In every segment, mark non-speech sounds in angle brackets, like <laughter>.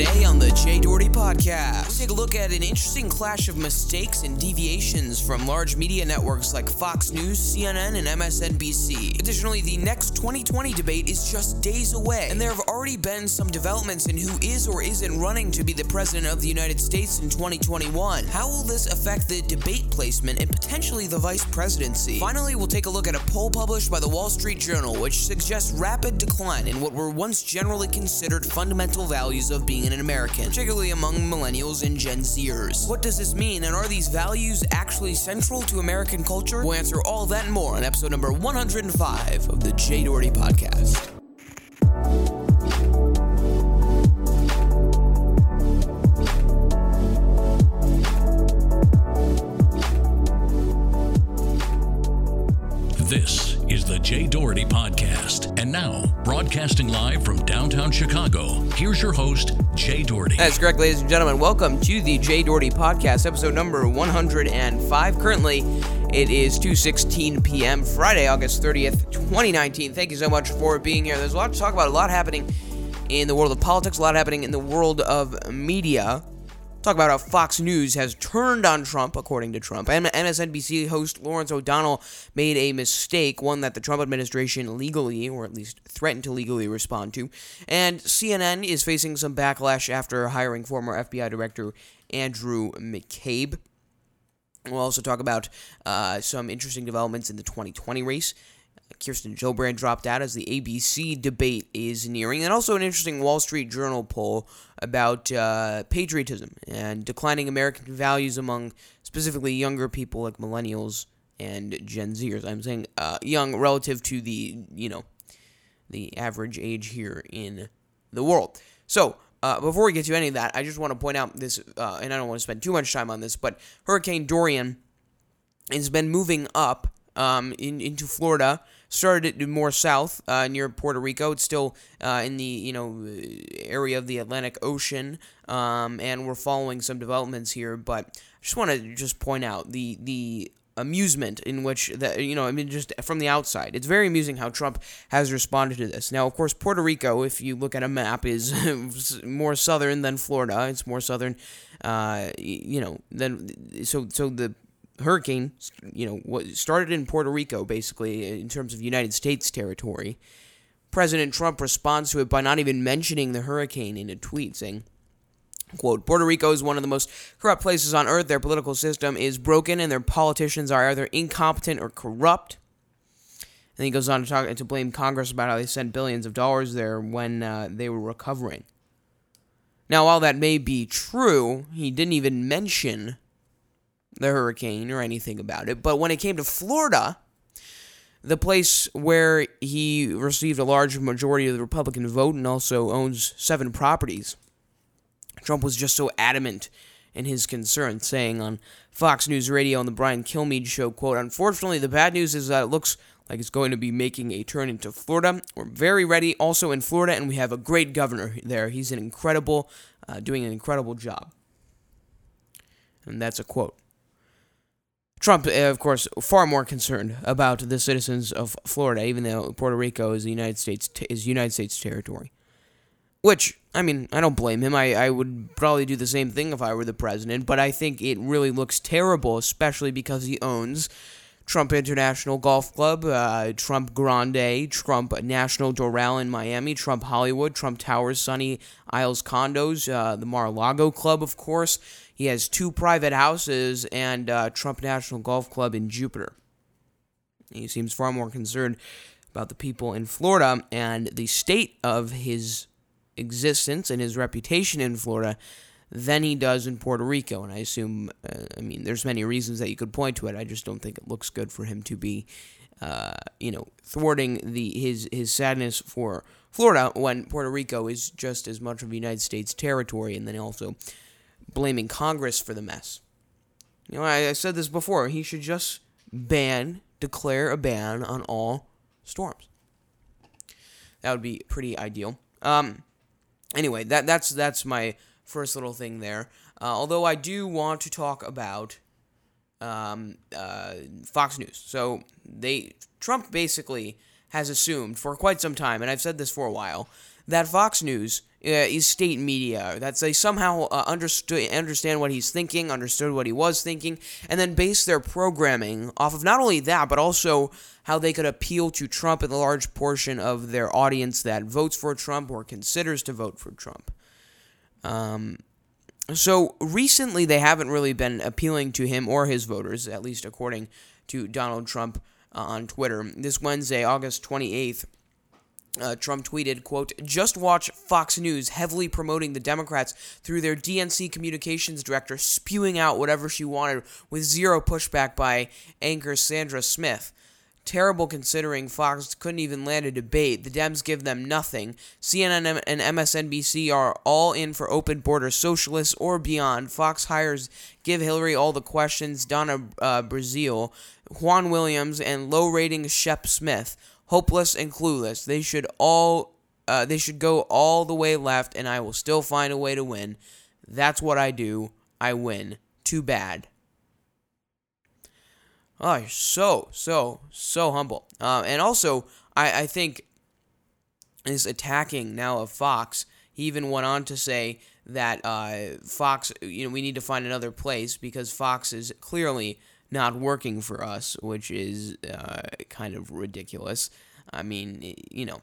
Today on the Jay Doherty Podcast, we take a look at an interesting clash of mistakes and deviations from large media networks like Fox News, CNN, and MSNBC. Additionally, the next 2020 debate is just days away, and there have already been some developments in who is or isn't running to be the President of the United States in 2021. How will this affect the debate placement and potentially the vice presidency? Finally, we'll take a look at a poll published by the Wall Street Journal, which suggests rapid decline in what were once generally considered fundamental values of being an American, particularly among millennials and Gen Zers. What does this mean, and are these values actually central to American culture? We'll answer all that and more on episode number 105 of the Jay Doherty Podcast. Broadcasting live from downtown Chicago, here's your host, Jay Doherty. That's correct, ladies and gentlemen. Welcome to the Jay Doherty Podcast, episode number 105. Currently, it is 2:16 p.m. Friday, August 30th, 2019. Thank you so much for being here. There's a lot to talk about, a lot happening in the world of politics, a lot happening in the world of media. Talk about how Fox News has turned on Trump, according to Trump. And MSNBC host Lawrence O'Donnell made a mistake, one that the Trump administration legally, or at least threatened to legally respond to. And CNN is facing some backlash after hiring former FBI Director Andrew McCabe. We'll also talk about uh, some interesting developments in the 2020 race. Kirsten Gillibrand dropped out as the ABC debate is nearing, and also an interesting Wall Street Journal poll about uh, patriotism and declining American values among specifically younger people like millennials and Gen Zers. I'm saying uh, young relative to the you know the average age here in the world. So. Uh, before we get to any of that, I just want to point out this, uh, and I don't want to spend too much time on this, but Hurricane Dorian has been moving up um, in, into Florida. Started more south uh, near Puerto Rico. It's still uh, in the you know area of the Atlantic Ocean, um, and we're following some developments here. But I just want to just point out the the amusement in which that you know I mean just from the outside it's very amusing how Trump has responded to this now of course Puerto Rico if you look at a map is <laughs> more southern than Florida it's more southern uh, you know than so so the hurricane, you know, started in Puerto Rico, basically, in terms of United States territory. President Trump responds to it by not even mentioning the hurricane in a tweet, saying, quote, Puerto Rico is one of the most corrupt places on earth. Their political system is broken, and their politicians are either incompetent or corrupt. And he goes on to talk to blame Congress about how they sent billions of dollars there when uh, they were recovering. Now, while that may be true, he didn't even mention the hurricane or anything about it. But when it came to Florida, the place where he received a large majority of the Republican vote and also owns seven properties, Trump was just so adamant in his concern, saying on Fox News Radio on the Brian Kilmeade show, quote, Unfortunately, the bad news is that it looks like it's going to be making a turn into Florida. We're very ready also in Florida, and we have a great governor there. He's an incredible, uh, doing an incredible job. And that's a quote. Trump, uh, of course, far more concerned about the citizens of Florida, even though Puerto Rico is the United States is United States territory. Which, I mean, I don't blame him. I, I would probably do the same thing if I were the president, but I think it really looks terrible, especially because he owns Trump International Golf Club, uh, Trump Grande, Trump National Doral in Miami, Trump Hollywood, Trump Towers, Sunny Isles Condos, uh, the Mar-a-Lago Club, of course. He has two private houses and uh, Trump National Golf Club in Jupiter. He seems far more concerned about the people in Florida and the state of his existence and his reputation in Florida than he does in Puerto Rico. And I assume, uh, I mean, there's many reasons that you could point to it. I just don't think it looks good for him to be, uh, you know, thwarting the his his sadness for Florida when Puerto Rico is just as much of the United States territory, and then also blaming Congress for the mess. You know, I, I said this before. He should just ban, declare a ban on all storms. That would be pretty ideal. Um, anyway, that that's that's my first little thing there. Uh, although I do want to talk about um, uh, Fox News. So they Trump basically has assumed for quite some time, and I've said this for a while, that Fox News uh, is state media. That they somehow uh, understood, understand what he's thinking, understood what he was thinking, and then base their programming off of not only that, but also how they could appeal to Trump and the large portion of their audience that votes for Trump or considers to vote for Trump. Um, so recently, they haven't really been appealing to him or his voters, at least according to Donald Trump uh, on Twitter. This Wednesday, August 28th, uh, Trump tweeted, quote, just watch Fox News heavily promoting the Democrats through their DNC communications director spewing out whatever she wanted with zero pushback by anchor Sandra Smith. Terrible considering Fox couldn't even land a debate. The Dems give them nothing. CNN and MSNBC are all in for open border socialists or beyond. Fox hires give Hillary all the questions, Donna uh, Brazile, Juan Williams, and low rating Shep Smith hopeless and clueless. They should all uh, they should go all the way left, and I will still find a way to win. That's what I do. I win. Too bad. Oh, so so so humble. Uh, and also, I I think is attacking now of Fox. He even went on to say that uh, Fox, you know, we need to find another place because Fox is clearly not working for us, which is uh, kind of ridiculous. I mean, you know,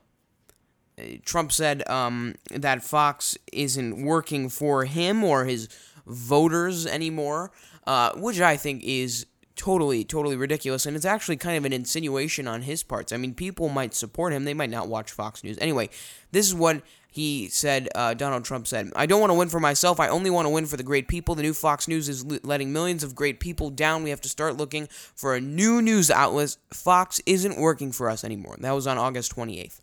Trump said um, that Fox isn't working for him or his voters anymore, uh, which I think is totally, totally ridiculous. And it's actually kind of an insinuation on his parts. I mean, people might support him, they might not watch Fox News. Anyway, this is what he said, uh, Donald Trump said, I don't want to win for myself. I only want to win for the great people. The new Fox News is letting millions of great people down. We have to start looking for a new news outlet. Fox isn't working for us anymore. That was on August 28th.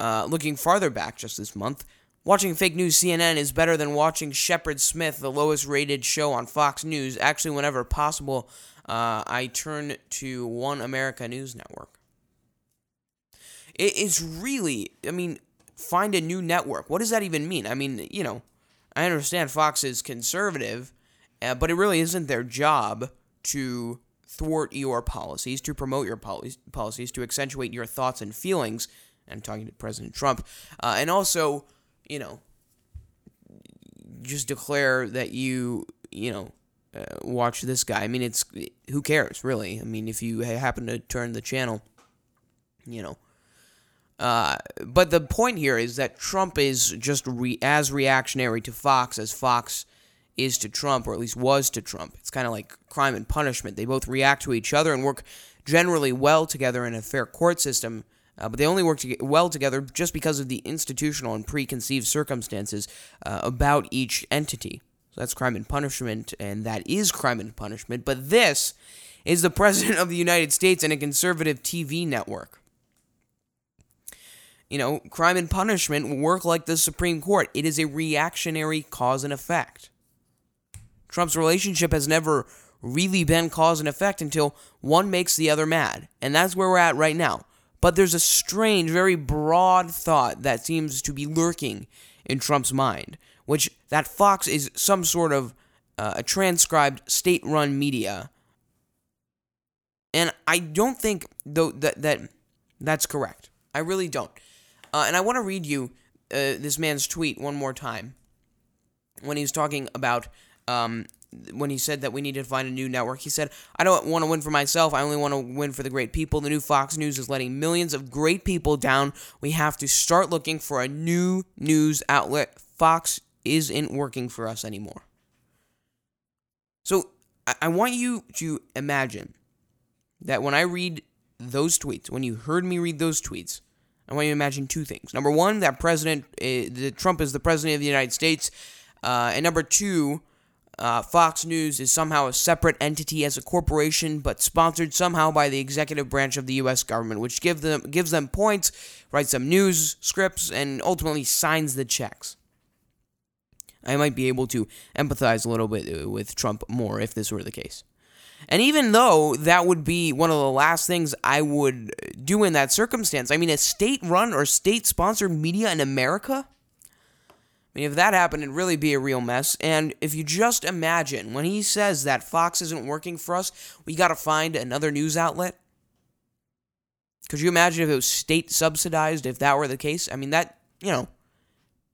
Uh, looking farther back just this month, watching fake news CNN is better than watching Shepard Smith, the lowest rated show on Fox News. Actually, whenever possible, uh, I turn to One America News Network. It is really, I mean, find a new network. What does that even mean? I mean, you know, I understand Fox is conservative, uh, but it really isn't their job to thwart your policies, to promote your poli- policies, to accentuate your thoughts and feelings. I'm talking to President Trump. Uh, and also, you know, just declare that you, you know, uh, watch this guy. I mean, it's who cares, really? I mean, if you happen to turn the channel, you know, uh, but the point here is that Trump is just re- as reactionary to Fox as Fox is to Trump, or at least was to Trump. It's kind of like crime and punishment. They both react to each other and work generally well together in a fair court system, uh, but they only work to well together just because of the institutional and preconceived circumstances uh, about each entity. So that's crime and punishment, and that is crime and punishment. But this is the <laughs> President of the United States and a conservative TV network you know, crime and punishment work like the Supreme Court. It is a reactionary cause and effect. Trump's relationship has never really been cause and effect until one makes the other mad. And that's where we're at right now. But there's a strange, very broad thought that seems to be lurking in Trump's mind, which that Fox is some sort of uh, a transcribed state run media. And I don't think though that, that that's correct. I really don't. Uh, and I want to read you uh, this man's tweet one more time when he was talking about um, when he said that we need to find a new network. He said, I don't want to win for myself. I only want to win for the great people. The new Fox News is letting millions of great people down. We have to start looking for a new news outlet. Fox isn't working for us anymore. So I, I want you to imagine that when I read those tweets, when you heard me read those tweets, I want you to imagine two things. Number one, that President uh, Trump is the president of the United States, uh, and number two, uh, Fox News is somehow a separate entity as a corporation, but sponsored somehow by the executive branch of the U.S. government, which give them gives them points, writes them news scripts, and ultimately signs the checks. I might be able to empathize a little bit uh, with Trump more if this were the case. And even though that would be one of the last things I would do in that circumstance, I mean, a state run or state sponsored media in America? I mean, if that happened, it'd really be a real mess. And if you just imagine when he says that Fox isn't working for us, we got to find another news outlet. Could you imagine if it was state subsidized, if that were the case? I mean, that, you know,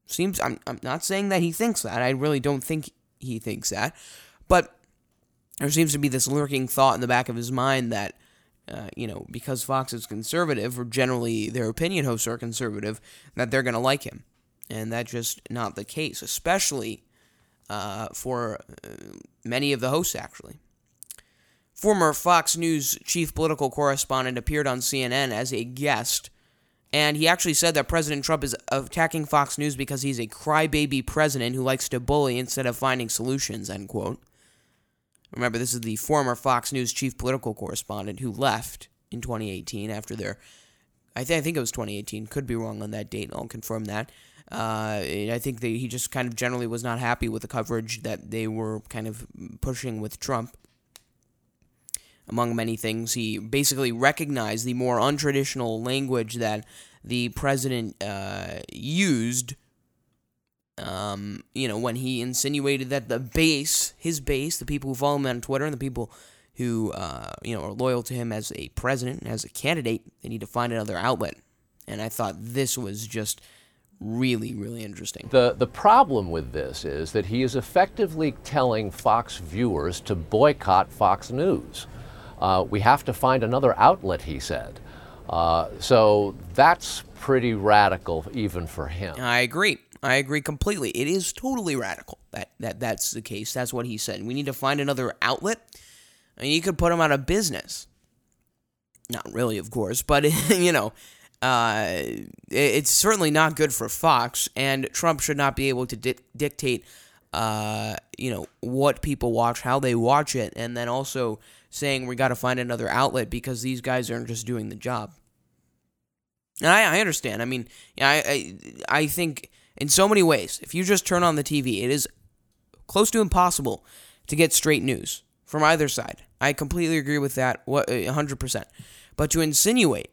Seems I'm I'm not saying that he thinks that. I really don't think he thinks that, but there seems to be this lurking thought in the back of his mind that. Uh, you know, because Fox is conservative, or generally their opinion hosts are conservative, that they're going to like him. And that's just not the case, especially uh, for uh, many of the hosts, actually. Former Fox News chief political correspondent appeared on CNN as a guest, and he actually said that President Trump is attacking Fox News because he's a crybaby president who likes to bully instead of finding solutions, end quote. Remember, this is the former Fox News chief political correspondent who left in 2018 after their, I, th- I think it was 2018, could be wrong on that date, I'll confirm that. Uh, I think that he just kind of generally was not happy with the coverage that they were kind of pushing with Trump among many things. He basically recognized the more untraditional language that the president uh, used. Um, you know, when he insinuated that the base, his base, the people who follow him on Twitter and the people who, uh, you know, are loyal to him as a president, as a candidate, they need to find another outlet. And I thought this was just really, really interesting. The, the problem with this is that he is effectively telling Fox viewers to boycott Fox News. Uh, we have to find another outlet, he said. Uh, so that's pretty radical, even for him. I agree. I agree completely. It is totally radical that, that that's the case. That's what he said. We need to find another outlet. I mean, you could put him out of business. Not really, of course, but <laughs> you know, uh, it's certainly not good for Fox, and Trump should not be able to di- dictate, uh, you know, what people watch, how they watch it, and then also saying we got to find another outlet because these guys aren't just doing the job. And I, I understand. I mean, I, I I think in so many ways, if you just turn on the TV, it is close to impossible to get straight news from either side. I completely agree with that, what 100%. But to insinuate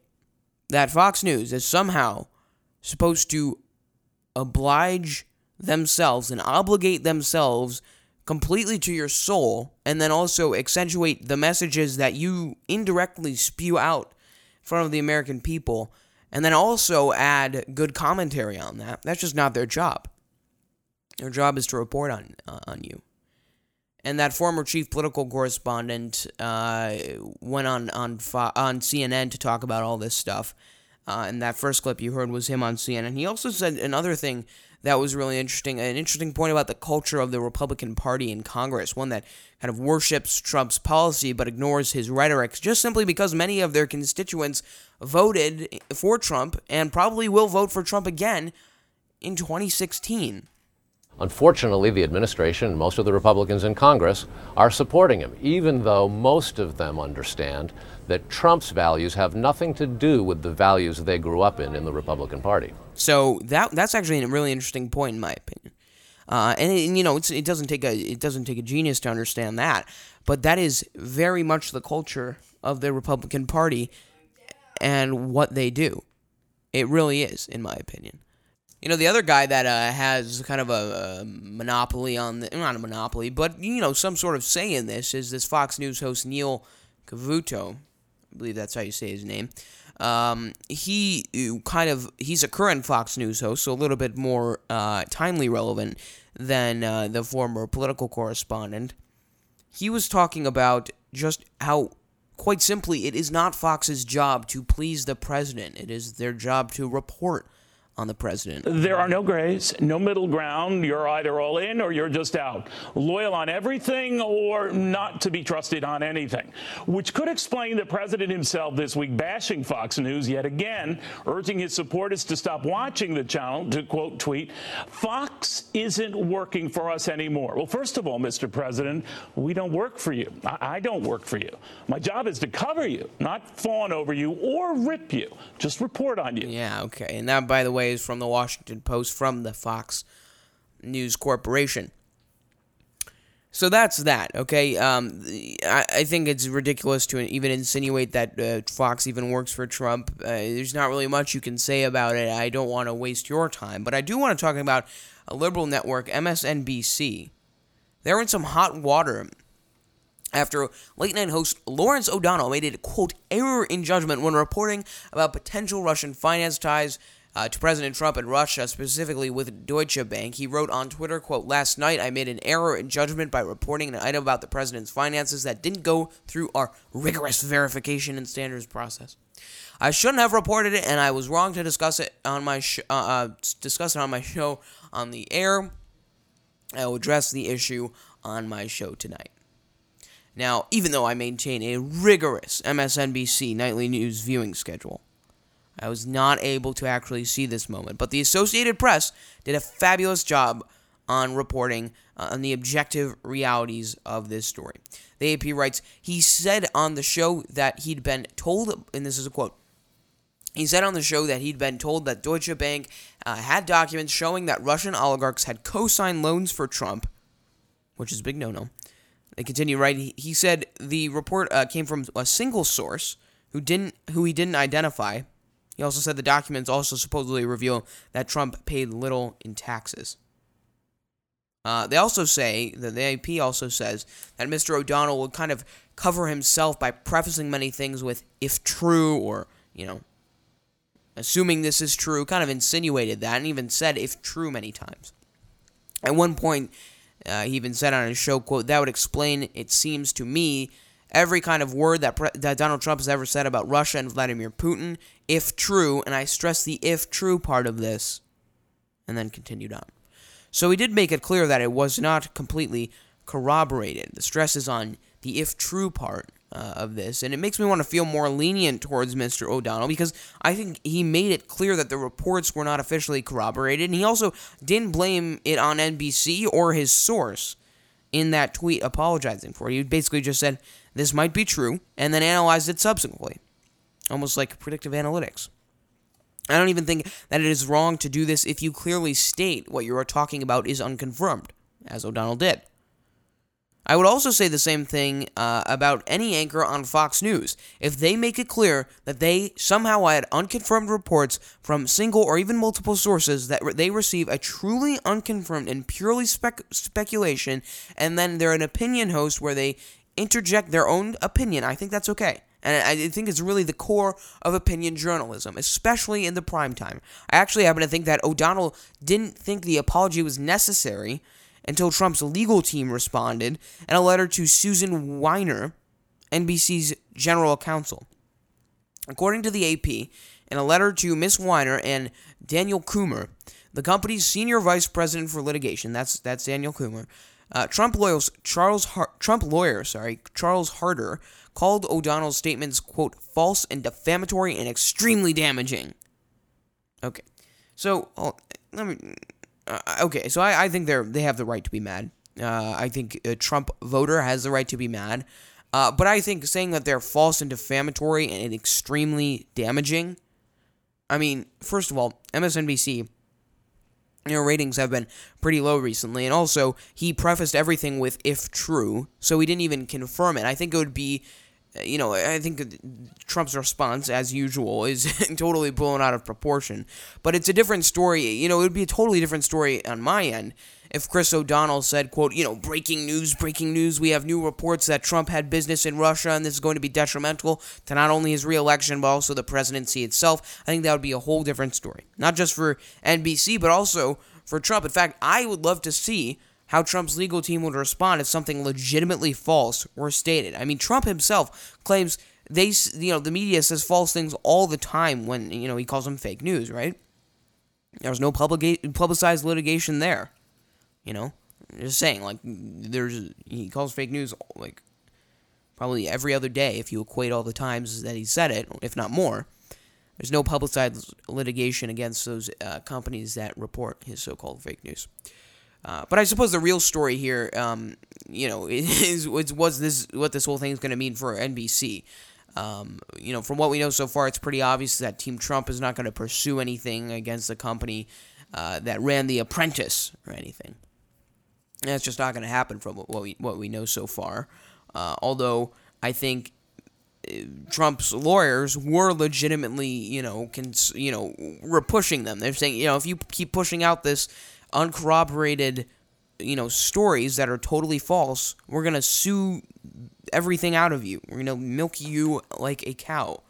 that Fox News is somehow supposed to oblige themselves and obligate themselves completely to your soul and then also accentuate the messages that you indirectly spew out in front of the American people and then also add good commentary on that. That's just not their job. Their job is to report on uh, on you. And that former chief political correspondent uh, went on on on CNN to talk about all this stuff. Uh, and that first clip you heard was him on CNN. He also said another thing that was really interesting. An interesting point about the culture of the Republican Party in Congress, one that kind of worships Trump's policy but ignores his rhetoric, just simply because many of their constituents voted for Trump and probably will vote for Trump again in 2016. Unfortunately, the administration and most of the Republicans in Congress are supporting him, even though most of them understand that Trump's values have nothing to do with the values they grew up in in the Republican Party. So that that's actually a really interesting point, in my opinion. Uh, and, and, you know, it doesn't take a it doesn't take a genius to understand that, but that is very much the culture of the Republican Party and what they do. It really is, in my opinion. You know, the other guy that uh, has kind of a, a, monopoly on the not a monopoly, but you know, some sort of say in this is this Fox News host Neil Cavuto. I believe that's how you say his name. Um, he uh, kind of he's a current Fox News host, so a little bit more uh, timely relevant than uh, the former political correspondent. He was talking about just how, quite simply, it is not Fox's job to please the president. It is their job to report on the president. There are no grays, no middle ground. You're either all in or you're just out. Loyal on everything or not to be trusted on anything. Which could explain the president himself this week bashing Fox News yet again, urging his supporters to stop watching the channel, to quote tweet, Fox isn't working for us anymore. Well, first of all, Mr. President, we don't work for you. I, I don't work for you. My job is to cover you, not fawn over you or rip you. Just report on you. Yeah, okay. And that, by the way, from the Washington Post from the Fox News Corporation. So that's that, okay? Um, I, I think it's ridiculous to even insinuate that uh, Fox even works for Trump. Uh, there's not really much you can say about it. I don't want to waste your time, but I do want to talk about a liberal network, MSNBC. They're in some hot water after late night host Lawrence O'Donnell made a quote error in judgment when reporting about potential Russian finance ties uh, to President Trump and Russia, specifically with Deutsche Bank. He wrote on Twitter, quote, Last night I made an error in judgment by reporting an item about the president's finances that didn't go through our rigorous verification and standards process. I shouldn't have reported it, and I was wrong to discuss it on my sh- uh, uh, discuss it on my <laughs> show on the air. I will address the issue on my show tonight. Now, even though I maintain a rigorous MSNBC nightly news viewing schedule, I was not able to actually see this moment. But the Associated Press did a fabulous job on reporting uh, on the objective realities of this story. The AP writes, he said on the show that he'd been told, and this is a quote, he said on the show that he'd been told that Deutsche Bank uh, had documents showing that Russian oligarchs had co signed loans for Trump, which is big no no. They continue, right? He, he said the report uh, came from a single source who didn't who he didn't identify. He also said the documents also supposedly reveal that Trump paid little in taxes. Uh, they also say that the AP also says that Mr. O'Donnell would kind of cover himself by prefacing many things with "if true" or you know assuming this is true, kind of insinuated that and even said if true many times. At one point, uh, he even said on his show, quote, that would explain, it seems to me, every kind of word that, pre- that Donald Trump has ever said about Russia and Vladimir Putin, if true, and I stress the if true part of this, and then continued on. So he did make it clear that it was not completely corroborated. The stress is on the if true part uh, of this, and it makes me want to feel more lenient towards Mr. O'Donnell because I think he made it clear that the reports were not officially corroborated, and he also didn't blame it on NBC or his source in that tweet apologizing for it. He basically just said this might be true, and then analyzed it subsequently, almost like predictive analytics. I don't even think that it is wrong to do this if you clearly state what you are talking about is unconfirmed, as O'Donnell did. I would also say the same thing uh, about any anchor on Fox News. If they make it clear that they somehow had unconfirmed reports from single or even multiple sources that they receive a truly unconfirmed and purely spec- speculation, and then they're an opinion host where they interject their own opinion, I think that's okay. And I think it's really the core of opinion journalism, especially in the prime time. I actually happen to think that O'Donnell didn't think the apology was necessary until Trump's legal team responded in a letter to Susan Weiner, NBC's general counsel. According to the AP, in a letter to Miss Weiner and Daniel Kummer, the company's senior vice president for litigation, that's that's Daniel Kummer, uh, Trump lawyers Charles Har- Trump lawyer, sorry, Charles Harder called O'Donnell's statements quote false and defamatory and extremely damaging. Okay, so uh, let me uh, okay, so I, I think they're they have the right to be mad. Uh, I think a Trump voter has the right to be mad. Uh, but I think saying that they're false and defamatory and extremely damaging. I mean, first of all, MSNBC, know, ratings have been pretty low recently, and also he prefaced everything with "if true," so he didn't even confirm it. I think it would be you know, I think Trump's response, as usual, is <laughs> totally blown out of proportion. But it's a different story. You know, it would be a totally different story on my end if Chris O'Donnell said, quote, you know, breaking news, breaking news, we have new reports that Trump had business in Russia and this is going to be detrimental to not only his reelection but also the presidency itself. I think that would be a whole different story. Not just for NBC, but also for Trump. In fact, I would love to see how Trump's legal team would respond if something legitimately false were stated. I mean, Trump himself claims they, you know, the media says false things all the time when, you know, he calls them fake news, right? There's no public publicized litigation there, you know. Just saying, like, there's he calls fake news like probably every other day if you equate all the times that he said it, if not more. There's no publicized litigation against those uh, companies that report his so-called fake news. Uh, but I suppose the real story here, um, you know, <laughs> is, is was this what this whole thing is going to mean for NBC. Um, you know, from what we know so far, it's pretty obvious that Team Trump is not going to pursue anything against the company uh, that ran The Apprentice or anything. That's just not going to happen from what we what we know so far. Uh, although I think uh, Trump's lawyers were legitimately, you know, cons- you know, were pushing them. They're saying, you know, if you keep pushing out this uncorroborated, you know, stories that are totally false, we're going to sue everything out of you. We're going to milk you like a cow.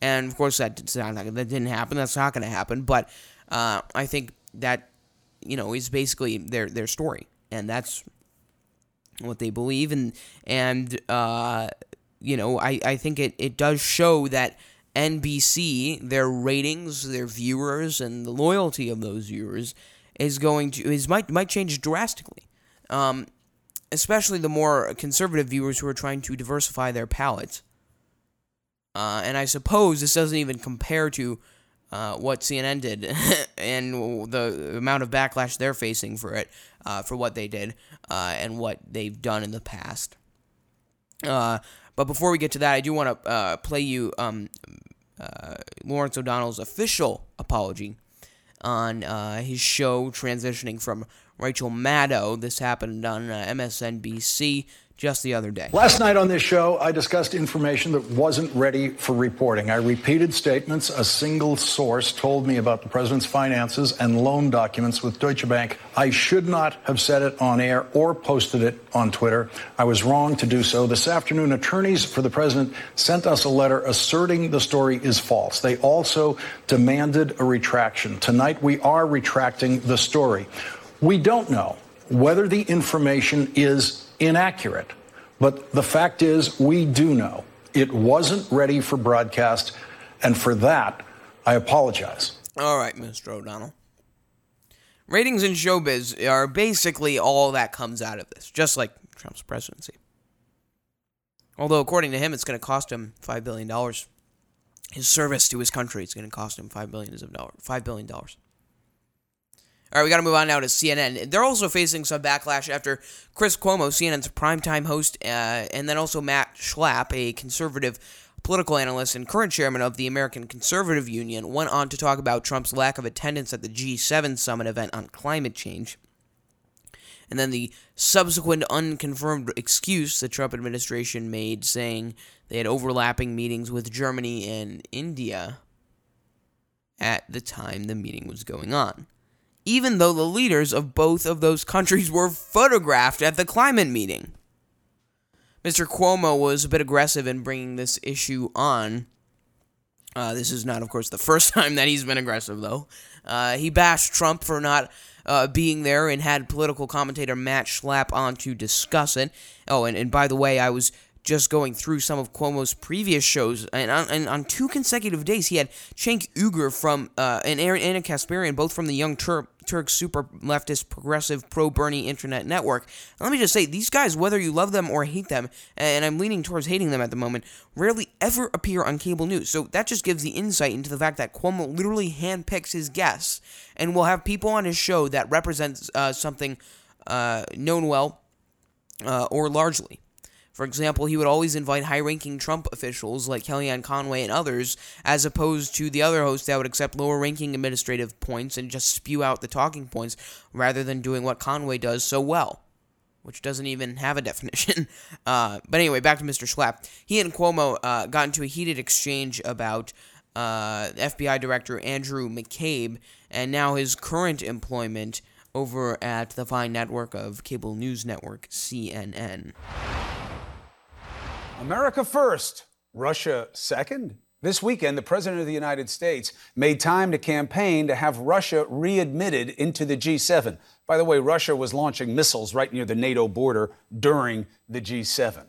And of course, that, that didn't happen. That's not going to happen. But uh, I think that, you know, is basically their, their story. And that's what they believe. And, and uh, you know, I, I think it, it does show that NBC, their ratings, their viewers, and the loyalty of those viewers is going to is might might change drastically. Um, especially the more conservative viewers who are trying to diversify their palates. Uh, and I suppose this doesn't even compare to uh, what CNN did <laughs> and the amount of backlash they're facing for it, uh, for what they did, uh, and what they've done in the past. Uh, but before we get to that, I do want to uh, play you um, Lawrence O'Donnell's official apology on his show transitioning from Rachel Maddow. This happened on uh, MSNBC just the other day. Last night on this show, I discussed information that wasn't ready for reporting. I repeated statements a single source told me about the president's finances and loan documents with Deutsche Bank. I should not have said it on air or posted it on Twitter. I was wrong to do so. This afternoon, attorneys for the president sent us a letter asserting the story is false. They also demanded a retraction. Tonight, we are retracting the story. We don't know whether the information is inaccurate, but the fact is we do know it wasn't ready for broadcast, and for that, I apologize. All right, Mr. O'Donnell. Ratings in showbiz are basically all that comes out of this, just like Trump's presidency. Although, according to him, it's going to cost him $5 billion. His service to his country is going to cost him $5 billion. $5 billion. All right, we got to move on now to CNN. They're also facing some backlash after Chris Cuomo, CNN's primetime host, uh, and then also Matt Schlapp, a conservative political analyst and current chairman of the American Conservative Union, went on to talk about Trump's lack of attendance at the G7 summit event on climate change. And then the subsequent unconfirmed excuse the Trump administration made, saying they had overlapping meetings with Germany and India at the time the meeting was going on even though the leaders of both of those countries were photographed at the climate meeting. Mr. Cuomo was a bit aggressive in bringing this issue on. Uh, this is not, of course, the <laughs> first time that he's been aggressive, though. Uh, he bashed Trump for not uh, being there and had political commentator Matt Schlapp on to discuss it. Oh, and, and by the way, I was just going through some of Cuomo's previous shows, and on, and on two consecutive days, he had Cenk Uygur from uh, and Ana Kasparian, both from the Young Turk, Turk super leftist progressive pro Bernie internet network. And let me just say, these guys, whether you love them or hate them, and I'm leaning towards hating them at the moment, rarely ever appear on cable news. So that just gives the insight into the fact that Cuomo literally handpicks his guests and will have people on his show that represents uh, something uh, known well uh, or largely. For example, he would always invite high ranking Trump officials like Kellyanne Conway and others, as opposed to the other hosts that would accept lower ranking administrative points and just spew out the talking points rather than doing what Conway does so well, which doesn't even have a <laughs> definition. Uh, but anyway, back to Mr. Schlapp. He and Cuomo uh, got into a heated exchange about uh, FBI Director Andrew McCabe and now his current employment over at the fine network of cable news network CNN. America first, Russia second. This weekend, the President of the United States made time to campaign to have Russia readmitted into the G7. By the way, Russia was launching missiles right near the NATO border during the G7.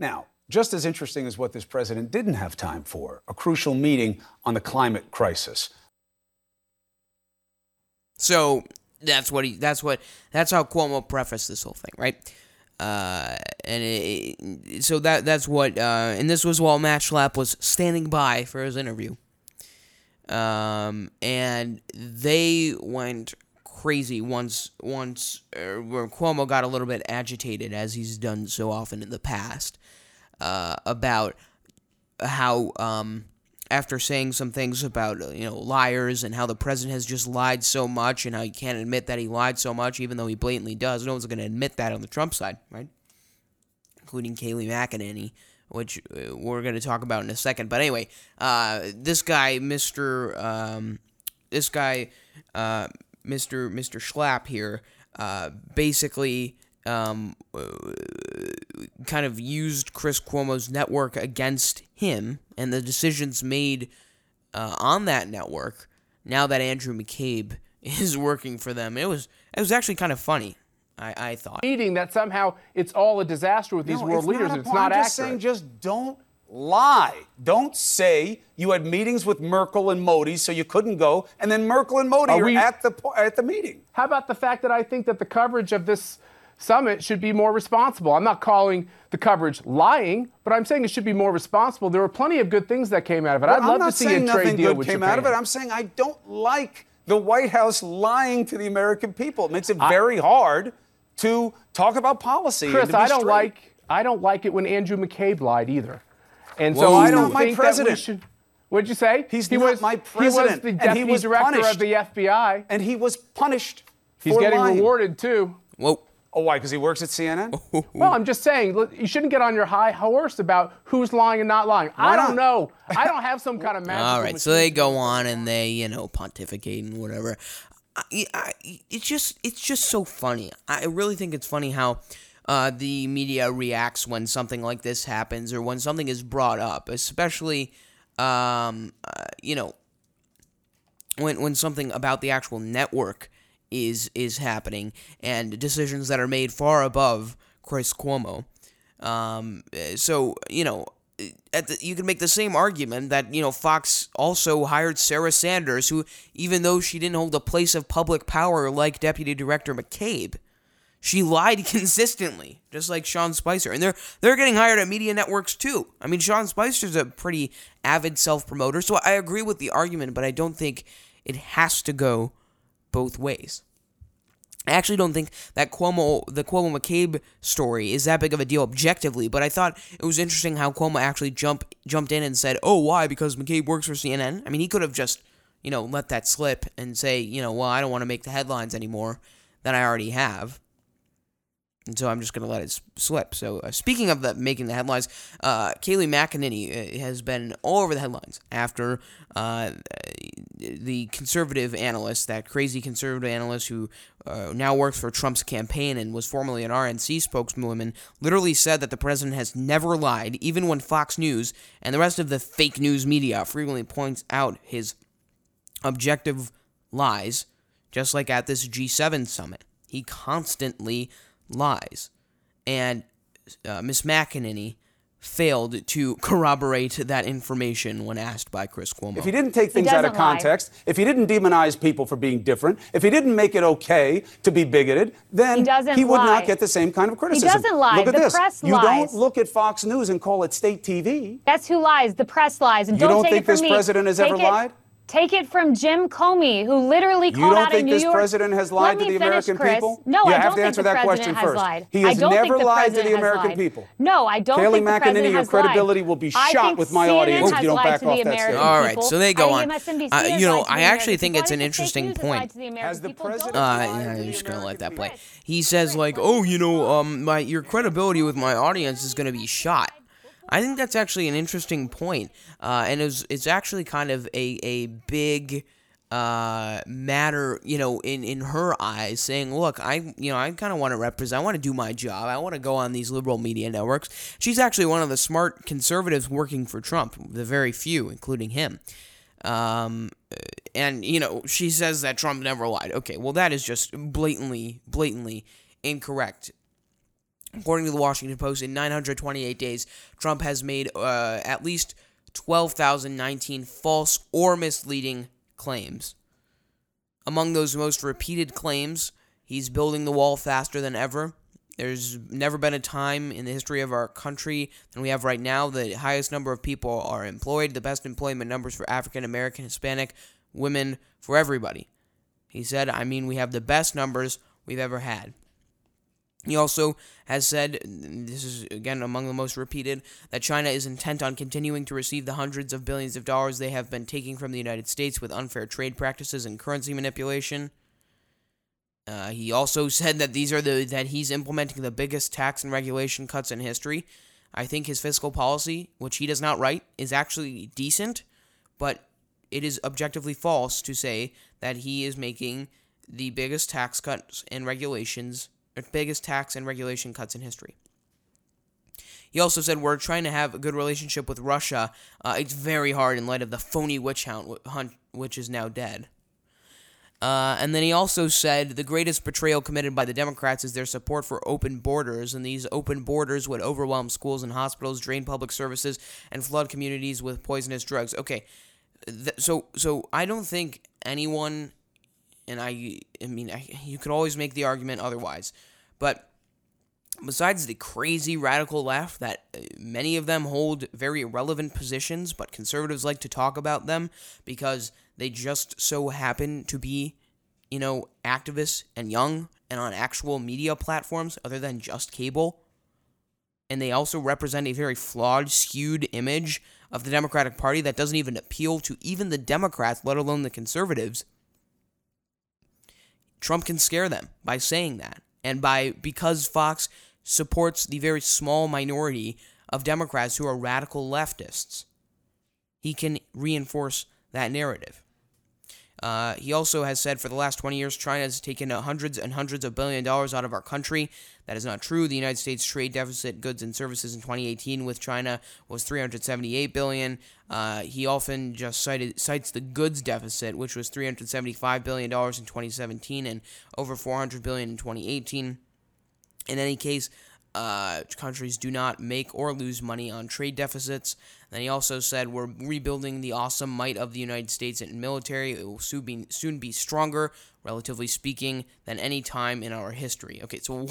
Now, just as interesting as what this president didn't have time for a crucial meeting on the climate crisis. So that's what he that's what that's how Cuomo prefaced this whole thing, right? Uh, and it, so that that's what. Uh, and this was while Matt Schlapp was standing by for his interview. Um, and they went crazy once once uh, where Cuomo got a little bit agitated, as he's done so often in the past, uh, about how um after saying some things about you know liars and how the president has just lied so much and how he can't admit that he lied so much even though he blatantly does. No one's going to admit that on the trump side right? Including Kayleigh McEnany which uh, we're going to talk about in a second. But anyway uh, this guy mr um, this guy uh, mr mr schlapp here uh, basically um, kind of used Chris Cuomo's network against him and the decisions made uh, on that network. Now that Andrew McCabe <laughs> is working for them, it was it was actually kind of funny. I, I thought. Meeting that somehow it's all a disaster with these No, world it's leaders. Not it's not I'm accurate. just saying, just don't lie. Don't say you had meetings with Merkel and Modi, so you couldn't go, and then Merkel and Modi Are are, we- at the at the meeting. How about the fact that I think that the coverage of this summit should be more responsible? I'm not calling the coverage lying, but I'm saying it should be more responsible. There were plenty of good things that came out of it. I'd love to see a trade deal good with came Japan. out of it. I'm saying I don't like the White House lying to the American people. It makes it very hard to talk about policy. and Chris, to be I don't straight. like I don't like it when Andrew McCabe lied either. And Well, so I he's don't my think that president. we should. What'd you say? He's he not was, my president. He was president, the and he deputy was director punished. of the FBI. And he was punished. He's for getting lying. rewarded too. Whoa. Oh, why? Because he works at CNN? <laughs> Well, I'm just saying, look, you shouldn't get on your high horse about who's lying and not lying. I don't not? know. I don't have some kind of <laughs> magic. All right, so they go on and they, you know, pontificate and whatever. I, I, it's just, it's just so funny. I really think it's funny how uh, the media reacts when something like this happens or when something is brought up, especially, um, uh, you know, when when something about the actual network is is happening and decisions that are made far above Chris Cuomo. Um, so you know, the, you can make the same argument that you know Fox also hired Sarah Sanders, who even though she didn't hold a place of public power like Deputy Director McCabe, she lied <laughs> consistently, just like Sean Spicer, and they're they're getting hired at media networks too. I mean, Sean Spicer's a pretty avid self promoter, so I agree with the argument, but I don't think it has to go both ways. I actually don't think that Cuomo, the Cuomo McCabe story, is that big of a deal objectively. But I thought it was interesting how Cuomo actually jump jumped in and said, "Oh, why? Because McCabe works for CNN." I mean, he could have just, you know, let that slip and say, you know, well, I don't want to make the headlines anymore than I already have. And so I'm just going to let it slip. So uh, speaking of the making the headlines, uh, Kayleigh McEnany uh, has been all over the headlines after uh, the conservative analyst, that crazy conservative analyst who uh, now works for Trump's campaign and was formerly an RNC spokeswoman, literally said that the president has never lied, even when Fox News and the rest of the fake news media frequently points out his objective lies, just like at this G7 summit. He constantly lies. And uh, Miss McEnany failed to corroborate that information when asked by Chris Cuomo. If he didn't take things out of doesn't lie. context, if he didn't demonize people for being different, if he didn't make it okay to be bigoted, then He doesn't would lie. not get the same kind of criticism. He doesn't lie. Look at The this. press you lies. don't look at Fox News and call it state TV. Guess who lies? The press lies. And You don't take think it from this me. president has Take ever it- lied? Take it from Jim Comey, who literally called out You called don't out a think New this York. president has Let lied to me the finish, American Chris. people? No, You I have don't to think answer the that president question has first. lied. He I has don't never think the lied to the American lied. people. No, I don't Kayleigh think the McEnany, president your has lied. credibility will be shot with my CNN audience if you don't back off that statement. All right, so they go on. think Uh, you know, lied to the I actually think it's an interesting fake news has point. lied to the Has the president Uh, lie yeah, to I'm just gonna let that play. He says like, "Oh, you know, um, my your credibility with my audience is gonna be shot." I think that's actually an interesting point, uh, and it's it's actually kind of a a big uh matter you know in in her eyes saying look i you know i kind of want to represent i want to do my job i want to go on these liberal media networks. She's actually one of the smart conservatives working for trump the very few including him. Um and you know she says that trump never lied. Okay well that is just blatantly blatantly incorrect According to the Washington Post, in 928 days, Trump has made uh, at least 12,019 false or misleading claims. Among those most repeated claims, he's building the wall faster than ever. There's never been a time in the history of our country than we have right now. The highest number of people are employed, the best employment numbers for African American, Hispanic, women, for everybody. He said, I mean, we have the best numbers we've ever had. He also has said, this is again among the most repeated, that China is intent on continuing to receive the hundreds of billions of dollars they have been taking from the United States with unfair trade practices and currency manipulation. Uh, he also <laughs> said that these are the that he's implementing the biggest tax and regulation cuts in history. I think his fiscal policy, which he does not write, is actually decent, but it is objectively false to say that he is making the biggest tax cuts and regulations, biggest tax and regulation cuts in history. He also said we're trying to have a good relationship with Russia. Uh, it's very hard in light of the phony witch hunt, which is now dead. Uh, and then he also said the greatest betrayal committed by the Democrats is their support for open borders, and these open borders would overwhelm schools and hospitals, drain public services, and flood communities with poisonous drugs. Okay, th- so so I don't think anyone, and I I mean I, you could always make the argument otherwise, but besides the crazy radical left that uh, many of them hold very irrelevant positions, but conservatives like to talk about them because they just so happen to be, you know, activists and young and on actual media platforms other than just cable. And they also represent a very flawed, skewed image of the Democratic Party that doesn't even appeal to even the Democrats, let alone the conservatives. Trump can scare them by saying that. And by because Fox supports the very small minority of Democrats who are radical leftists, he can reinforce that narrative. Uh, he also has said for the last 20 years, China has taken hundreds and hundreds of billion dollars out of our country. That is not true. The United States trade deficit, goods and services in 2018 with China was 378 billion. Uh, he often just cited, cites the goods deficit, which was 375 billion dollars in 2017 and over 400 billion in 2018. In any case, uh, countries do not make or lose money on trade deficits. Then he also said, We're rebuilding the awesome might of the United States and military. It will soon be, soon be stronger, relatively speaking, than any time in our history. Okay, so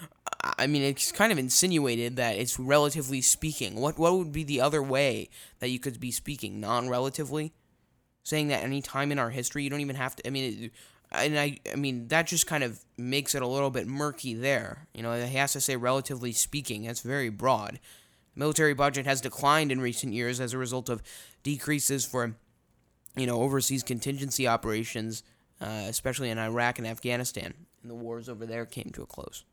<laughs> I mean, it's kind of insinuated that it's relatively speaking. What, what would be the other way that you could be speaking? Non relatively? Saying that any time in our history, you don't even have to. I mean, it, and I, I mean that just kind of makes it a little bit murky there. You know, he has to say relatively speaking. That's very broad. The military budget has declined in recent years as a result of decreases for, you know, overseas contingency operations, uh, especially in Iraq and Afghanistan. And the wars over there came to a close.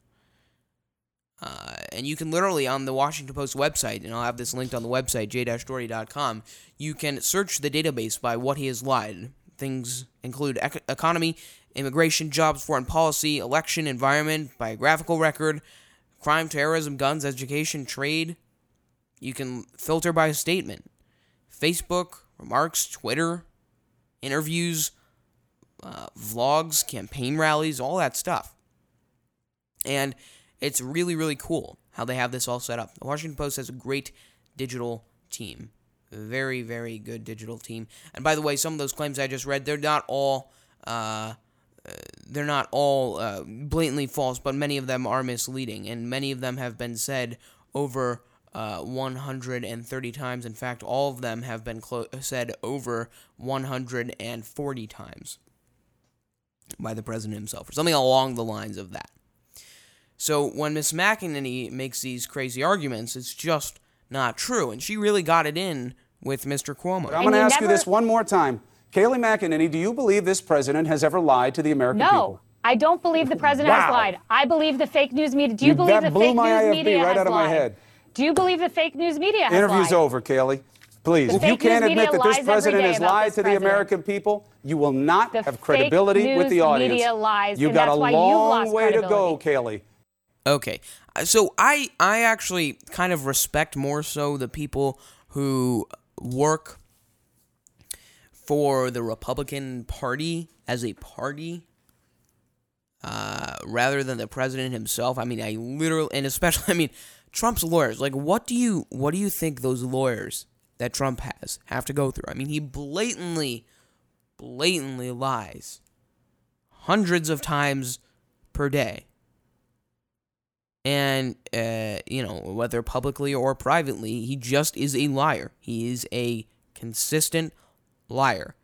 Uh, and you can literally on the Washington Post website, and I'll have this linked on the website, j-doherty.com, you can search the database by what he has lied Things include ec- economy, immigration, jobs, foreign policy, election, environment, biographical record, crime, terrorism, guns, education, trade. You can filter by statement. Facebook, remarks, Twitter, interviews, uh, vlogs, campaign rallies, all that stuff. And it's really, really cool how they have this all set up. The Washington Post has a great digital team. Very, very good digital team. And by the way, some of those claims I just read, they're not all. Uh, they're not all uh, blatantly false, but many of them are misleading, and many of them have been said over uh, 130 times. In fact, all of them have been clo- said over 140 times by the president himself, or something along the lines of that. So when Miss McEnany makes these crazy arguments, it's just not true, and she really got it in with Mr. Cuomo. But I'm going to ask never... you this one more time. Kayleigh McEnany, do you believe this president has ever lied to the American no. people? No. I don't believe the president wow. has lied. I believe the fake news media. Do you, you believe the fake news IFB media right has out of lied? my head. Do you believe the fake news media has Interview's lied? over, Kayleigh. Please, if you can't admit that this president has lied to the American people, you will not the have credibility with the audience. Media lies, you got a long way to go, Kayleigh. Okay, uh, so I I actually kind of respect more so the people who work for the Republican Party as a party uh, rather than the president himself. I mean, I literally, and especially, <laughs> I mean, Trump's lawyers. Like, what do you, what do you think those lawyers that Trump has have to go through? I mean, he blatantly, blatantly lies hundreds of times per day. And, uh, you know, whether publicly or privately, he just is a liar. He is a consistent liar.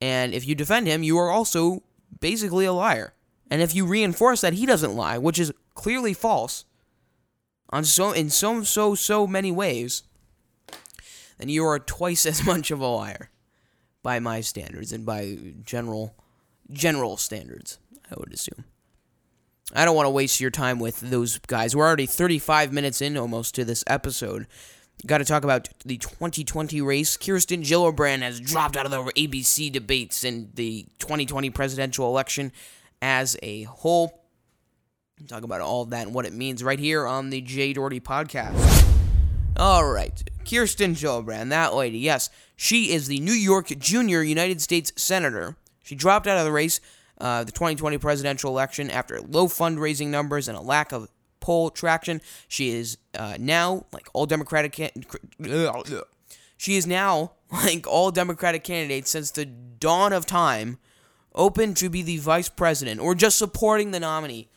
And if you defend him, you are also basically a liar. And if you reinforce that he doesn't lie, which is clearly false on so in so so so many ways, then you are twice <laughs> as much of a liar by my standards and by general general standards, I would assume. I don't want to waste your time with those guys. We're already 35 minutes in almost to this episode. Got to talk about the 2020 race. Kirsten Gillibrand has dropped out of the ABC debates in the 2020 presidential election as a whole. Talk about all that and what it means right here on the Jay Doherty podcast. All right, Kirsten Gillibrand, that lady, yes, she is the New York Junior United States Senator. She dropped out of the race, uh, the 2020 presidential election, after low fundraising numbers and a lack of poll traction. She is uh, now, like all Democratic, can- she is now, <laughs> like all Democratic candidates since the dawn of time, open to be the vice president or just supporting the nominee,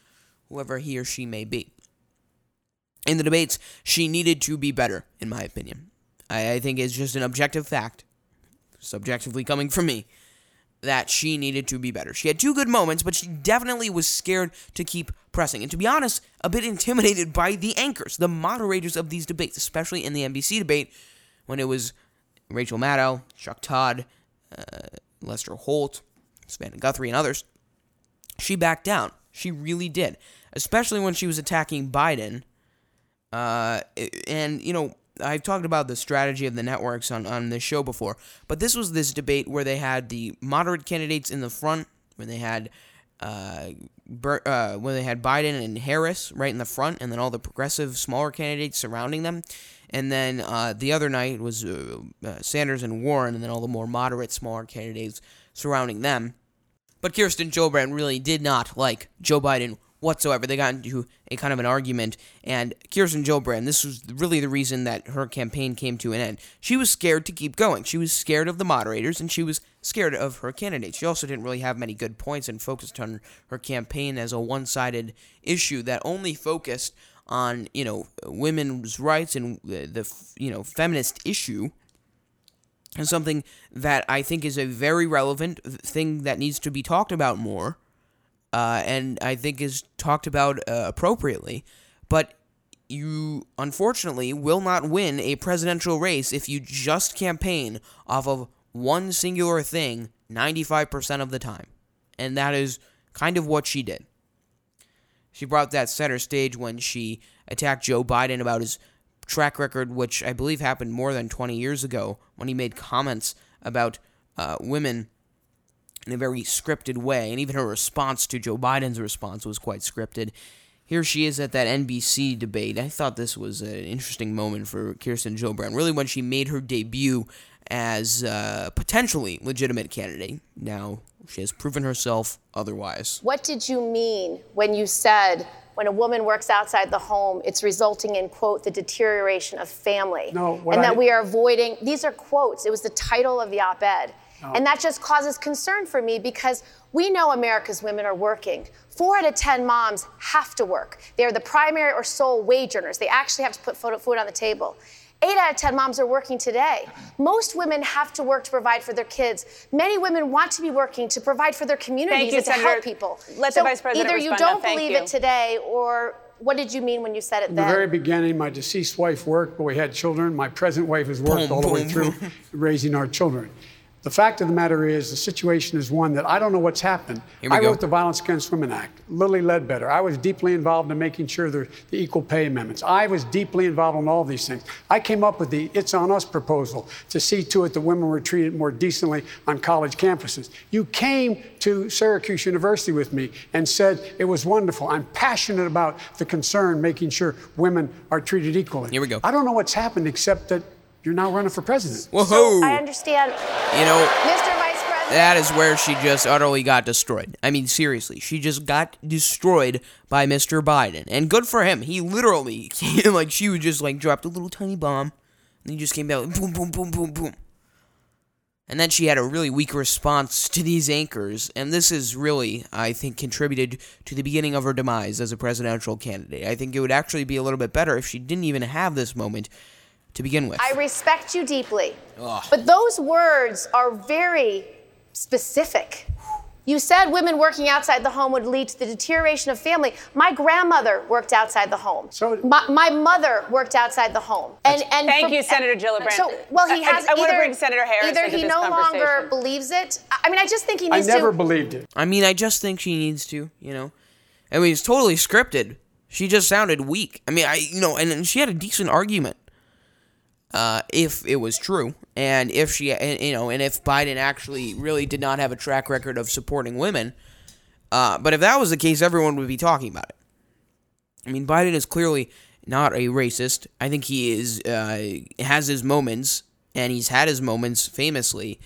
whoever he or she may be. In the debates, she needed to be better, in my opinion. I, I think it's just an objective fact, subjectively coming from me, that she needed to be better. She had two good moments, but she definitely was scared to keep pressing. And to be honest, a bit <laughs> intimidated by the anchors, the moderators of these debates, especially in the NBC debate when it was Rachel Maddow, Chuck Todd, uh, Lester Holt, Savannah Guthrie, and others. She backed down. She really did, especially when she was attacking Biden. Uh, and you know, I've talked about the strategy of the networks on on this show before, but this was this debate where they had the moderate candidates in the front, where they had uh, uh, when they had Biden and Harris right in the front, and then all the progressive smaller candidates surrounding them. And then uh, the other night was uh, uh, Sanders and Warren, and then all the more moderate, smaller candidates surrounding them. But Kirsten Gillibrand really did not like Joe Biden whatsoever. They got into a kind of an argument, and Kirsten Gillibrand, this was really the reason that her campaign came to an end. She was scared to keep going. She was scared of the moderators, and she was scared of her candidate. She also didn't really have many good points and focused on her campaign as a one-sided issue that only focused on you know women's rights and the, the you know feminist issue and something that I think is a very relevant thing that needs to be talked about more, uh, and I think is talked about uh, appropriately. But you unfortunately will not win a presidential race if you just campaign off of one singular thing 95% of the time. And that is kind of what she did. She brought that center stage when she attacked Joe Biden about his track record, which I believe happened more than 20 years ago when he made comments about uh, women in a very scripted way. And even her response to Joe Biden's response was quite scripted. Here she is at that NBC debate. I thought this was an interesting moment for Kirsten Gillibrand, really when she made her debut as a potentially legitimate candidate. Now, she has proven herself otherwise. What did you mean when you said when a woman works outside the home, it's resulting in, quote, the deterioration of family? No, what and I- that we are avoiding, these are quotes, it was the title of the op ed. Oh. And that just causes concern for me because we know America's women are working. Four out of 10 moms have to work. They are the primary or sole wage earners. They actually have to put food food on the table. Eight out of 10 moms are working today. Most women have to work to provide for their kids. Many women want to be working to provide for their communities you, and to Senator. help people. Let the Vice President either you don't Thank believe you. it today, or what did you mean when you said it In the very beginning, my deceased wife worked, but we had children. My present wife has worked Boom, all the way through raising our children. The fact of the matter is, the situation is one that I don't know what's happened. I go. wrote the Violence Against Women Act. Lilly Ledbetter. I was deeply involved in making sure there the equal pay amendments. I was deeply involved in all of these things. I came up with the It's On Us proposal to see to it that women were treated more decently on college campuses. You came to Syracuse University with me and said it was wonderful. I'm passionate about the concern making sure women are treated equally. Here we go. I don't know what's happened except that you're now running for president. Whoa! So I understand, you know, Mr. Vice President. that is where she just utterly got destroyed. I mean, seriously, she just got destroyed by Mr. Biden, and good for him. He literally, <laughs> like, she would just like dropped a little tiny bomb, and he just came down, boom, boom, boom, boom, boom. And then she had a really weak response to these anchors, and this is really, I think, contributed to the beginning of her demise as a presidential candidate. I think it would actually be a little bit better if she didn't even have this moment to begin with. I respect you deeply. But those words are very specific. You said women working outside the home would lead to the deterioration of family. My grandmother worked outside the home. So- my, my mother worked outside the home. And and Thank for- you, Senator Gillibrand. So well, he I- I- has. I wanna either, bring Senator Harris Either he this no longer believes it. I I mean, I just think he needs to. I never to. believed it. I mean, I just think she needs to, you know. I mean, it's totally scripted. She just sounded weak. I mean, I, you know, and, and she had a decent argument. Uh, if it was true, and if she, and, you know, and if Biden actually really did not have a track record of supporting women, uh, but if that was the case, everyone would be talking about it. I mean, Biden is clearly not a racist. I think he is uh, has his moments, and he's had his moments famously.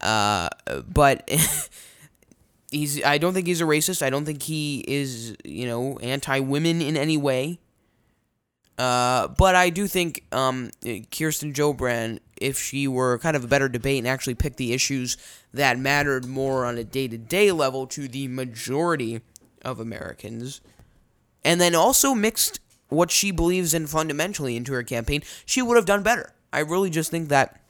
Uh, but <laughs> he's I don't think he's a racist. I don't think he is you know anti women in any way. Uh, but I do think um, Kirsten Gillibrand, if she were kind of a better debate and actually picked the issues that mattered more on a day to day level to the majority of Americans, and then also mixed what she believes in fundamentally into her campaign, she would have done better. I really just think that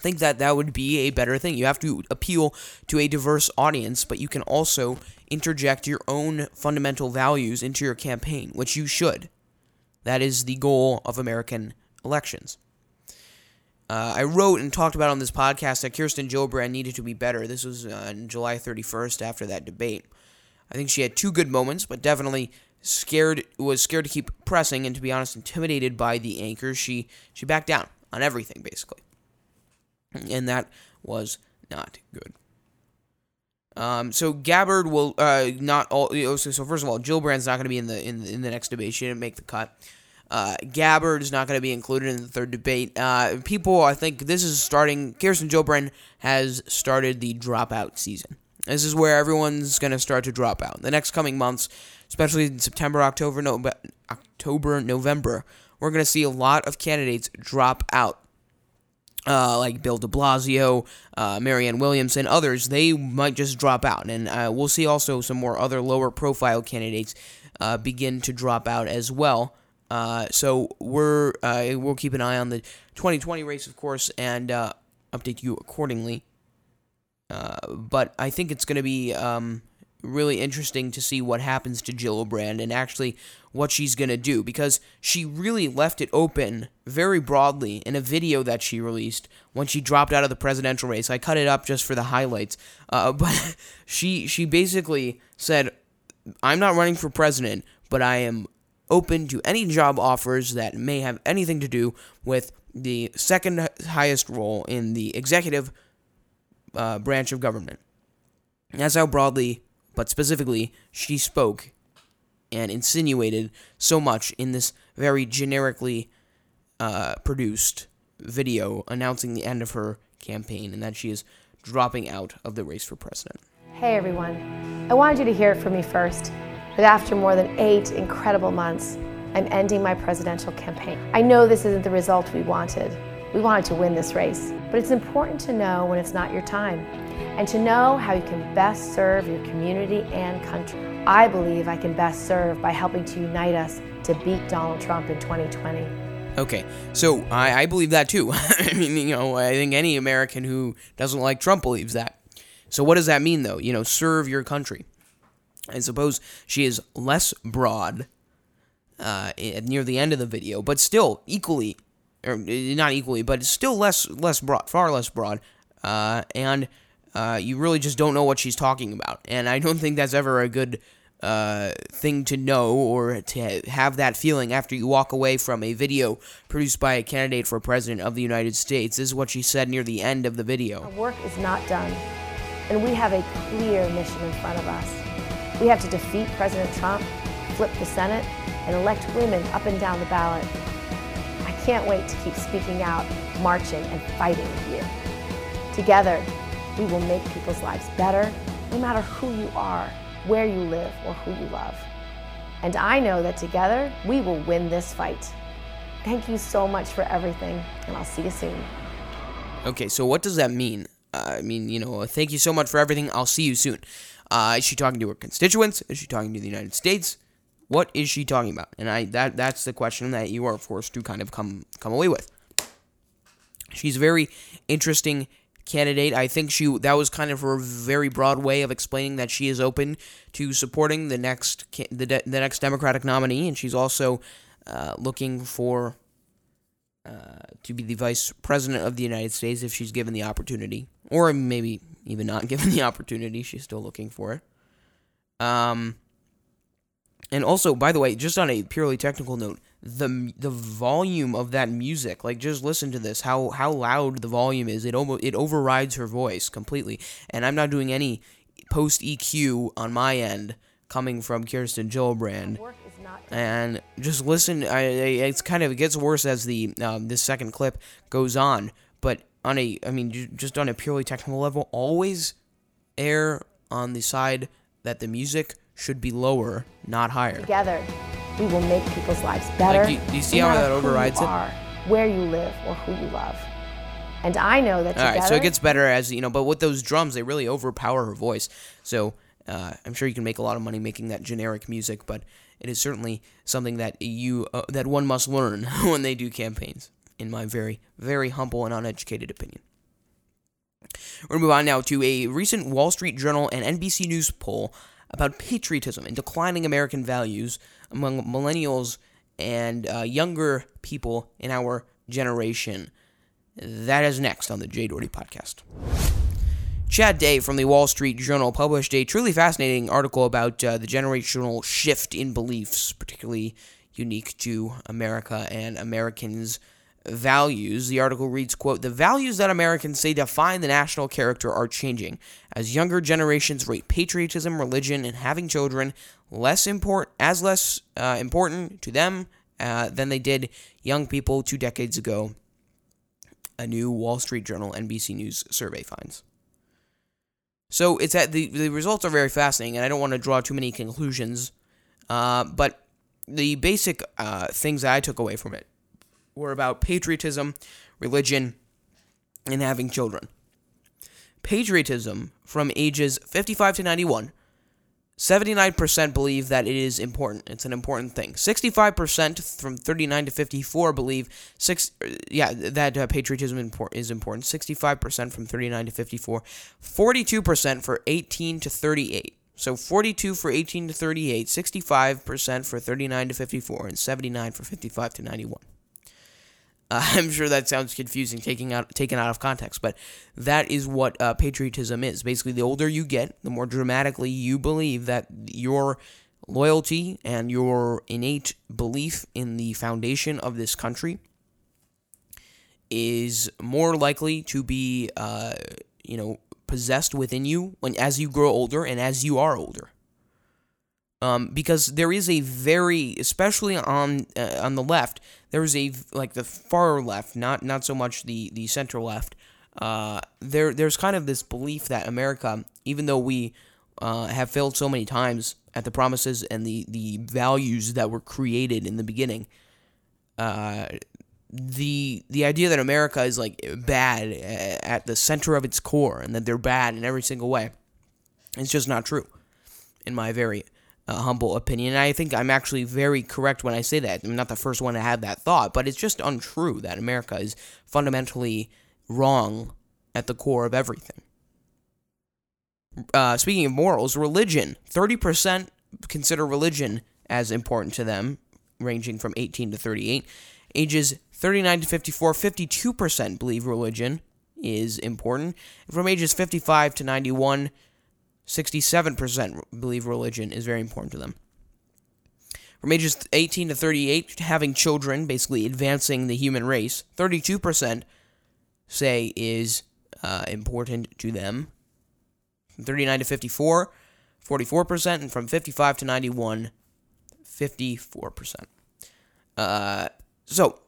think that that would be a better thing. You have to appeal to a diverse audience, but you can also interject your own fundamental values into your campaign, which you should. That is the goal of American elections. Uh, I wrote and talked about on this podcast that Kirsten Gillibrand needed to be better. This was on July 31st after that debate. I think she had two good moments, but definitely scared was scared to keep pressing and to be honest intimidated by the anchors. She she backed down on everything basically. And that was not good. Um, so Gabbard will uh, not all. So, so first of all, Jill Gillibrand's not going to be in the in the, in the next debate. She didn't make the cut. Uh, Gabbard is not going to be included in the third debate. Uh, people, I think this is starting. Kirsten Gillibrand has started the dropout season. This is where everyone's going to start to drop out. The next coming months, especially in September, October, no, October, November, we're going to see a lot of candidates drop out uh, like Bill de Blasio, uh, Marianne Williamson, others, they might just drop out. And uh, we'll see also some more other lower profile candidates uh, begin to drop out as well. Uh, so we're uh, we'll keep an eye on the 2020 race, of course, and update you accordingly. but I think it's going to be um, really interesting to see what happens to Gillibrand and actually what she's going to do because she really left it open very broadly in a video that she released when she dropped out of the presidential race. I cut it up just for the highlights. Uh, <laughs> but she she basically said, "I'm not running for president, but I am open to any job offers that may have anything to do with the second highest role in the executive uh, branch of government." That's how broadly, but specifically, she spoke and insinuated so much in this very generically uh, produced video announcing the end of her campaign and that she is dropping out of the race for president. Hey everyone, I wanted you to hear it from me first, but after more than eight incredible months, I'm ending my presidential campaign. I know this isn't the result we wanted. We wanted to win this race, but it's important to know when it's not your time and to know how you can best serve your community and country. I believe I can best serve by helping to unite us to beat Donald Trump in 2020. Okay, so I, I believe that too. <laughs> I mean, you know, I think any American who doesn't like Trump believes that. So what does that mean, though? You know, serve your country. I suppose she is less broad uh, near the end of the video, but still equally, or not equally, but it's still less less broad, far less broad, uh, and uh, you really just don't know what she's talking about. And I don't think that's ever a good uh, thing to know or to have that feeling after you walk away from a video produced by a candidate for president of the United States. This is what she said near the end of the video. Our work is not done, and we have a clear mission in front of us. We have to defeat President Trump, flip the Senate, and elect women up and down the ballot. Can't wait to keep speaking out, marching, and fighting with you. Together, we will make people's lives better, no matter who you are where you live, or who you love. And I know that together we will win this fight. Thank you so much for everything, and I'll see you soon. Okay, so what does that mean? Uh, I mean, you know, thank you so much for everything. I'll see you soon. Uh, is she talking to her constituents? Is she talking to the United States? What is she talking about? And I that that's the question that you are forced to kind of come come away with. She's a very interesting candidate. I think she that was kind of her very broad way of explaining that she is open to supporting the next the, de- the next Democratic nominee, and she's also uh, looking for uh, to be the vice president of the United States if she's given the opportunity, or maybe even not <laughs> given the opportunity. She's still looking for it. Um, and also, by the way, just on a purely technical note, the the volume of that music, like just listen to this, how how loud the volume is. It almost it overrides her voice completely. And I'm not doing any post EQ on my end coming from Kirsten Gillibrand. and just listen. I, it's kind of it gets worse as the um, this second clip goes on. But on a, I mean, just on a purely technical level, always err on the side that the music should be lower, not higher. Together, we will make people's lives better. Like, do, do you see no how that overrides you it? are, where you live, or who you love. And I know that All together. right, so it gets better as you know, but with those drums, they really overpower her voice. So uh, I'm sure you can make a lot of money making that generic music, but it is certainly something that you uh, that one must learn <laughs> when they do campaigns. In my very, very humble and uneducated opinion. We're gonna move on now to a recent Wall Street Journal and NBC News poll about patriotism and declining American values among millennials and uh, younger people in our generation. That is next on the Jay Doherty podcast. Chad Day from the Wall Street Journal published a truly fascinating article about uh, the generational shift in beliefs, particularly unique to America and Americans' values. The article reads, quote, "The values that Americans say define the national character are changing as younger generations rate patriotism, religion, and having children less import as less uh, important to them uh, than they did young people two decades ago." A new Wall Street Journal NBC News survey finds. So it's at the the results are very fascinating, and I don't want to draw too many conclusions, uh, but the basic uh, things that I took away from it were about patriotism, religion, and having children. Patriotism from ages 55 to 91. 79% believe that it is important. It's an important thing. 65% from 39 to 54 believe six yeah, that uh, patriotism is important. 65% from 39 to 54. 42% for 18 to 38. So 42 for 18 to 38, 65% for 39 to 54 and 79 for 55 to 91. Uh, <laughs> I'm sure that sounds confusing, taking out taken out of context, but that is what uh, patriotism is. Basically, the older you get, the more dramatically you believe that your loyalty and your innate belief in the foundation of this country is more likely to be, uh, you know, possessed within you when as you grow older and as you are older. Um, because there is a very, especially on uh, on the left, there is a like the far left, not not so much the the center left. Uh, there there's kind of this belief that America, even though we uh, have failed so many times at the promises and the the values that were created in the beginning, uh, the the idea that America is like bad at the center of its core and that they're bad in every single way, it's just not true, in my very humble opinion. And I think I'm actually very correct when I say that. I'm not the first one to have that thought, but it's just untrue that America is fundamentally wrong at the core of everything. Uh, speaking of morals, religion 30% consider religion as important to them, ranging from 18 to 38. Ages 39 to 54, 52% believe religion is important. From ages 55 to 91, 67% believe religion is very important to them. From ages 18 to 38, having children, basically advancing the human race, 32% say is uh, important to them. From 39 to 54, 44%, and from 55 to 91, 54%. Uh, so,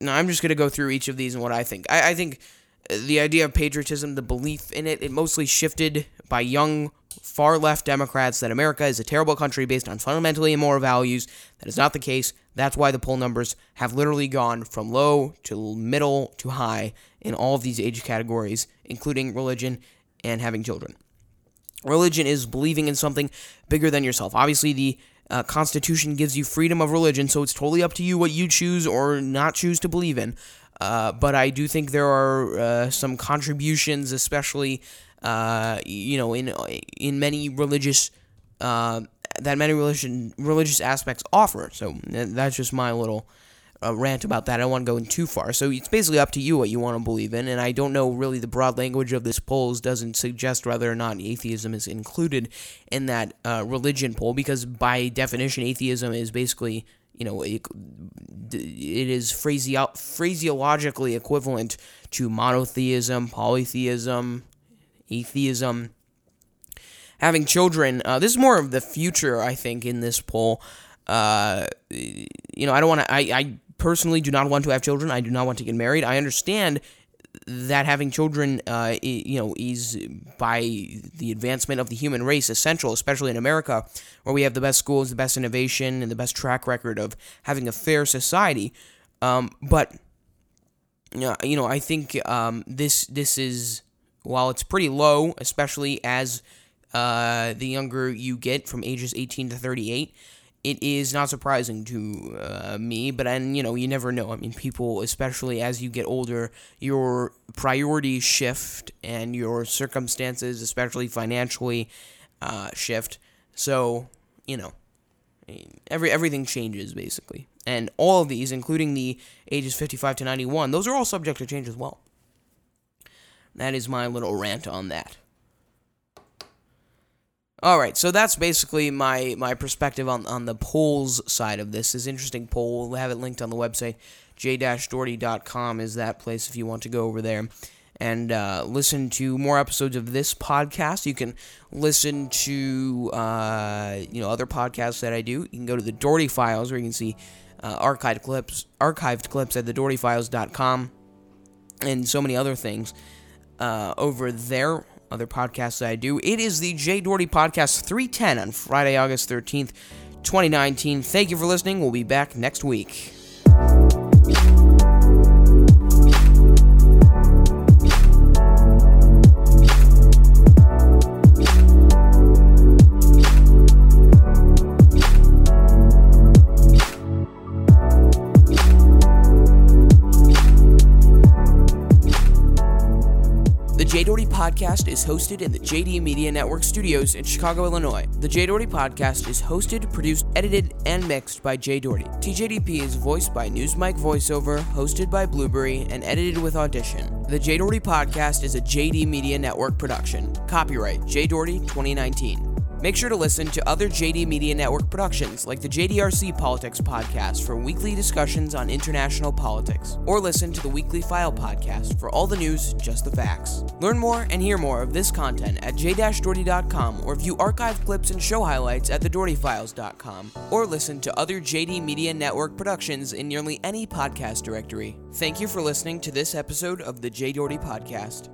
now I'm just going to go through each of these and what I think. I, I think the idea of patriotism, the belief in it, it mostly shifted by young far left Democrats that America is a terrible country based on fundamentally immoral values. That is not the case. That's why the poll numbers have literally gone from low to middle to high in all of these age categories, including religion and having children. Religion is believing in something bigger than yourself. Obviously, the uh, Constitution gives you freedom of religion, so it's totally up to you what you choose or not choose to believe in. Uh, but I do think there are uh, some contributions, especially uh, you know, in in many religious uh, that many religion religious aspects offer. So that's just my little uh, rant about that. I don't want to go in too far. So it's basically up to you what you want to believe in, and I don't know really the broad language of this polls doesn't suggest whether or not atheism is included in that religion poll because by definition, atheism is basically you know it, is phraseo- phraseologically equivalent to monotheism, polytheism, atheism, having children. Uh, this is more of the future, I think, in this poll. Uh, you know, I don't want to. I, I personally do not want to have children. I do not want to get married. I understand that having children, uh, you know, is by the advancement of the human race essential, especially in America, where we have the best schools, the best innovation, and the best track record of having a fair society. Um, but you know, I think um, this this is while it's pretty low, especially as uh, the younger you get from ages 18 to 38 it is not surprising to uh, me, but and you know you never know. I mean, people, especially as you get older, your priorities shift and your circumstances, especially financially, uh, shift. So you know, every everything changes basically, and all of these, including the ages fifty-five to ninety-one, those are all subject to change as well. That is my little rant on that. All right, so that's basically my my perspective on on the polls side of this. This interesting poll. We'll have it linked on the website. j-doherty.com is that place if you want to go over there and uh, listen to more episodes of this podcast. You can listen to uh, you know other podcasts that I do. You can go to the Doherty Files where you can see uh, archived clips archived clips at thedohertyfiles.com and so many other things uh, over there other podcasts that I do. It is the Jay Doherty Podcast 310 on Friday, August 13th, 2019. Thank you for listening. We'll be back next week. Podcast is hosted in the JD Media Network studios in Chicago, Illinois. The Jay Doherty Podcast is hosted, produced, edited, and mixed by Jay Doherty. TJDP is voiced by Newsmike VoiceOver, hosted by Blubrry, and edited with Audition. The Jay Doherty Podcast is a JD Media Network production. Copyright Jay Doherty 2019. Make sure to listen to other JD Media Network productions like the JDRC Politics Podcast for weekly discussions on international politics, or listen to the Weekly File Podcast for all the news, just the facts. Learn more and hear more of this content at j-doherty.com or view archived clips and show highlights at thedohertyfiles.com, or listen to other JD Media Network productions in nearly any podcast directory. Thank you for listening to this episode of the J. Doherty Podcast.